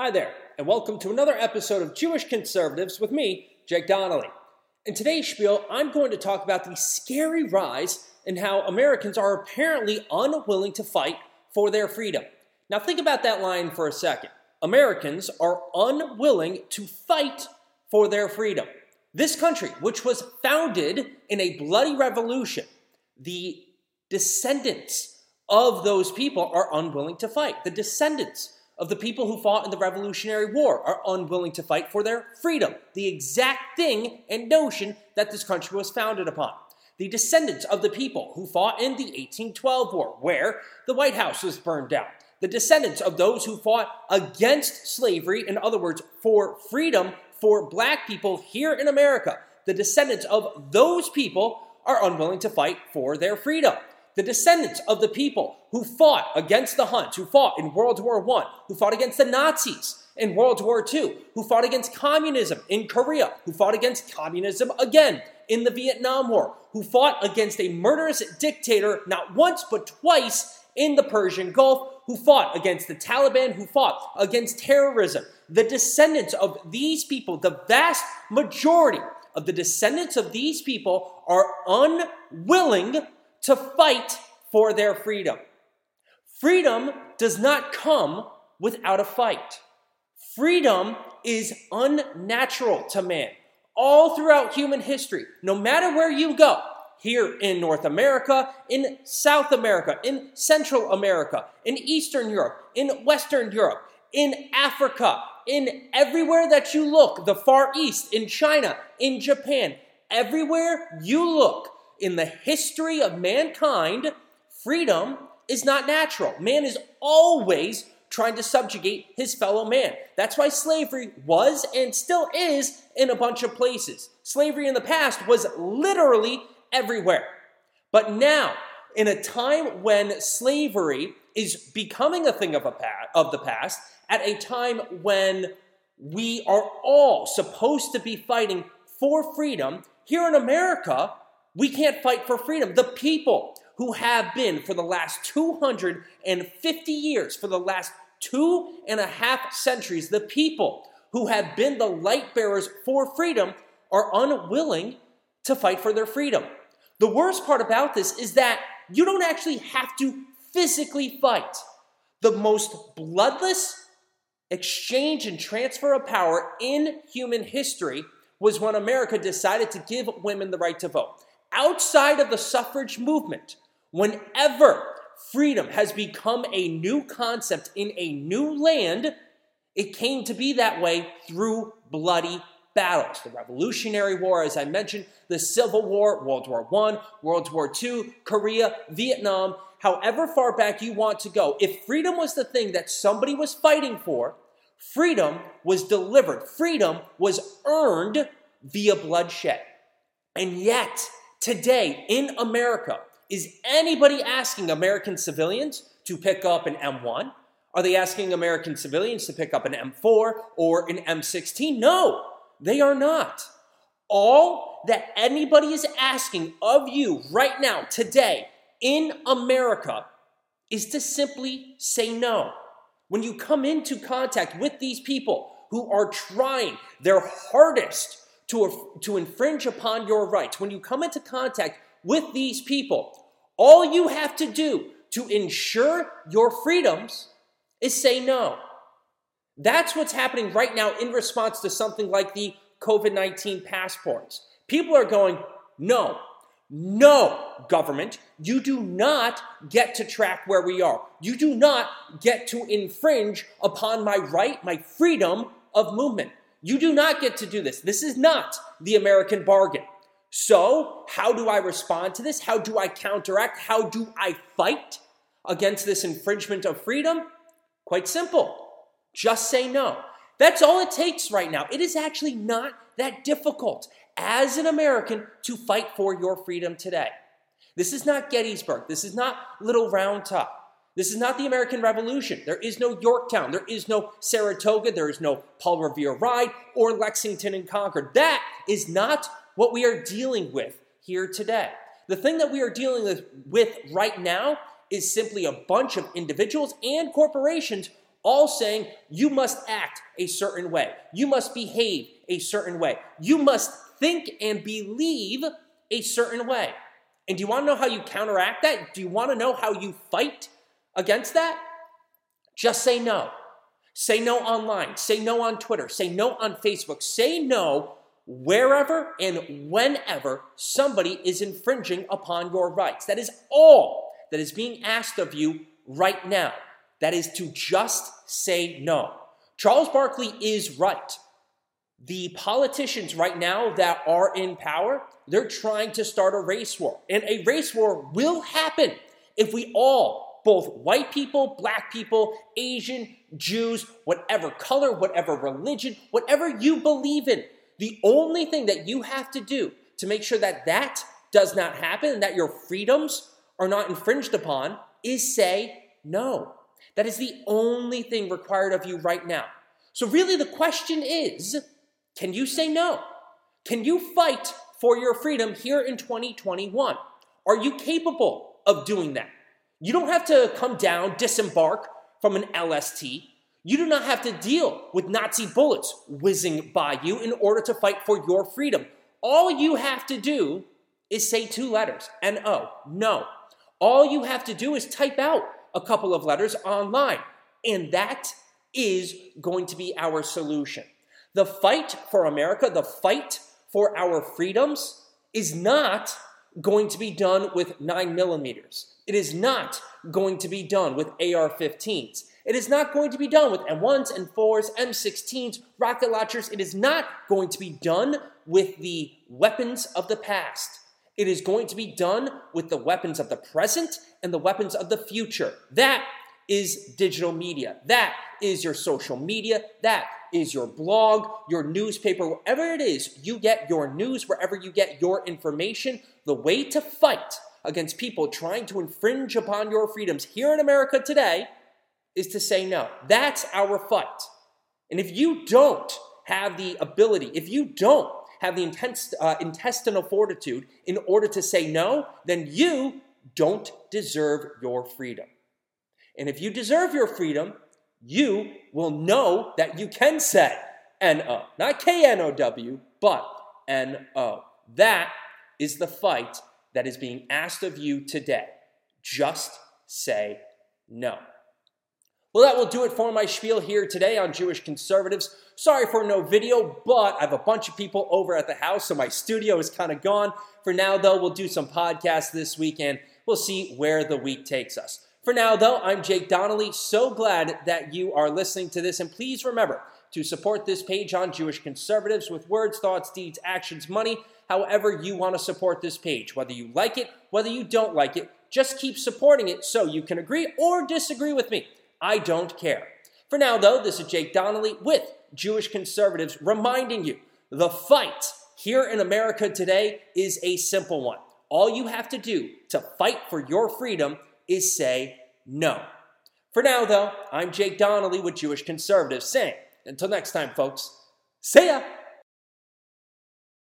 Hi there, and welcome to another episode of Jewish Conservatives with me, Jake Donnelly. In today's spiel, I'm going to talk about the scary rise in how Americans are apparently unwilling to fight for their freedom. Now, think about that line for a second. Americans are unwilling to fight for their freedom. This country, which was founded in a bloody revolution, the descendants of those people are unwilling to fight. The descendants of the people who fought in the Revolutionary War are unwilling to fight for their freedom, the exact thing and notion that this country was founded upon. The descendants of the people who fought in the 1812 War, where the White House was burned down. The descendants of those who fought against slavery, in other words, for freedom for black people here in America. The descendants of those people are unwilling to fight for their freedom the descendants of the people who fought against the Huns, who fought in World War I, who fought against the Nazis in World War II, who fought against communism in Korea, who fought against communism again in the Vietnam War, who fought against a murderous dictator not once but twice in the Persian Gulf, who fought against the Taliban, who fought against terrorism. The descendants of these people, the vast majority of the descendants of these people, are unwilling to fight for their freedom. Freedom does not come without a fight. Freedom is unnatural to man. All throughout human history, no matter where you go, here in North America, in South America, in Central America, in Eastern Europe, in Western Europe, in Africa, in everywhere that you look, the Far East, in China, in Japan, everywhere you look, in the history of mankind, freedom is not natural. Man is always trying to subjugate his fellow man. That's why slavery was and still is in a bunch of places. Slavery in the past was literally everywhere. But now, in a time when slavery is becoming a thing of, a pa- of the past, at a time when we are all supposed to be fighting for freedom, here in America, we can't fight for freedom. The people who have been for the last 250 years, for the last two and a half centuries, the people who have been the light bearers for freedom are unwilling to fight for their freedom. The worst part about this is that you don't actually have to physically fight. The most bloodless exchange and transfer of power in human history was when America decided to give women the right to vote outside of the suffrage movement, whenever freedom has become a new concept in a new land, it came to be that way through bloody battles. The Revolutionary War, as I mentioned, the Civil War, World War I, World War II, Korea, Vietnam, however far back you want to go. If freedom was the thing that somebody was fighting for, freedom was delivered, freedom was earned via bloodshed. And yet, today in America, is anybody asking American civilians to pick up an M1? Are they asking American civilians to pick up an M4 or an M16? No, they are not. All that anybody is asking of you right now, today, in America, is to simply say no. When you come into contact with these people who are trying their hardest to, to infringe upon your rights, when you come into contact with these people, all you have to do to ensure your freedoms is say no. That's what's happening right now in response to something like the COVID 19 passports. People are going, no, no, government, you do not get to track where we are. You do not get to infringe upon my right, my freedom of movement. You do not get to do this. This is not the American bargain. So, how do I respond to this? How do I counteract? How do I fight against this infringement of freedom? Quite simple. Just say no. That's all it takes right now. It is actually not that difficult as an American to fight for your freedom today. This is not Gettysburg. This is not Little Round Top. This is not the American Revolution. There is no Yorktown. There is no Saratoga. There is no Paul Revere Ride or Lexington and Concord. That is not what we are dealing with here today. The thing that we are dealing with, right now is simply a bunch of individuals and corporations all saying you must act a certain way, you must behave a certain way, you must think and believe a certain way. And do you want to know how you counteract that? Do you want to know how you fight against that? Just say no. Say no online. Say no on Twitter. Say no on Facebook. Say no wherever and whenever somebody is infringing upon your rights. That is all that is being asked of you right now. That is to just say no. Charles Barkley is right. The politicians right now that are in power, they're trying to start a race war. And a race war will happen if we all, both white people, black people, Asian, Jews, whatever color, whatever religion, whatever you believe in, the only thing that you have to do to make sure that that does not happen and that your freedoms are not infringed upon is say no. That is the only thing required of you right now. So, really, the question is can you say no? Can you fight for your freedom here in 2021? Are you capable of doing that? You don't have to come down, disembark from an LST. You do not have to deal with Nazi bullets whizzing by you in order to fight for your freedom. All you have to do is say two letters N O, no. All you have to do is type out a couple of letters online, and that is going to be our solution. The fight for America, the fight for our freedoms, is not going to be done with 9 millimeters. It is not going to be done with AR 15s. It is not going to be done with M1s, M4s, M16s, rocket launchers. It is not going to be done with the weapons of the past. It is going to be done with the weapons of the present and the weapons of the future. That is digital media. That is your social media. That is your blog, your newspaper, wherever it is you get your news, wherever you get your information. The way to fight against people trying to infringe upon your freedoms here in America today is to say no. That's our fight. And if you don't have the ability, if you don't have the intense, uh, intestinal fortitude in order to say no, then you don't deserve your freedom. And if you deserve your freedom, you will know that you can say N-O. Not K-N-O-W, but N-O. That is the fight that is being asked of you today. Just say no. Well, that will do it for my spiel here today on Jewish conservatives. Sorry for no video, but I have a bunch of people over at the house, so my studio is kind of gone. For now, though, we'll do some podcasts this weekend. We'll see where the week takes us. For now, though, I'm Jake Donnelly. So glad that you are listening to this. And please remember to support this page on Jewish conservatives with words, thoughts, deeds, actions, money, however you want to support this page. Whether you like it, whether you don't like it, just keep supporting it so you can agree or disagree with me. I don't care. For now, though, this is Jake Donnelly with Jewish Conservatives reminding you the fight here in America today is a simple one. All you have to do to fight for your freedom is say no. For now, though, I'm Jake Donnelly with Jewish Conservatives saying, until next time, folks, see ya!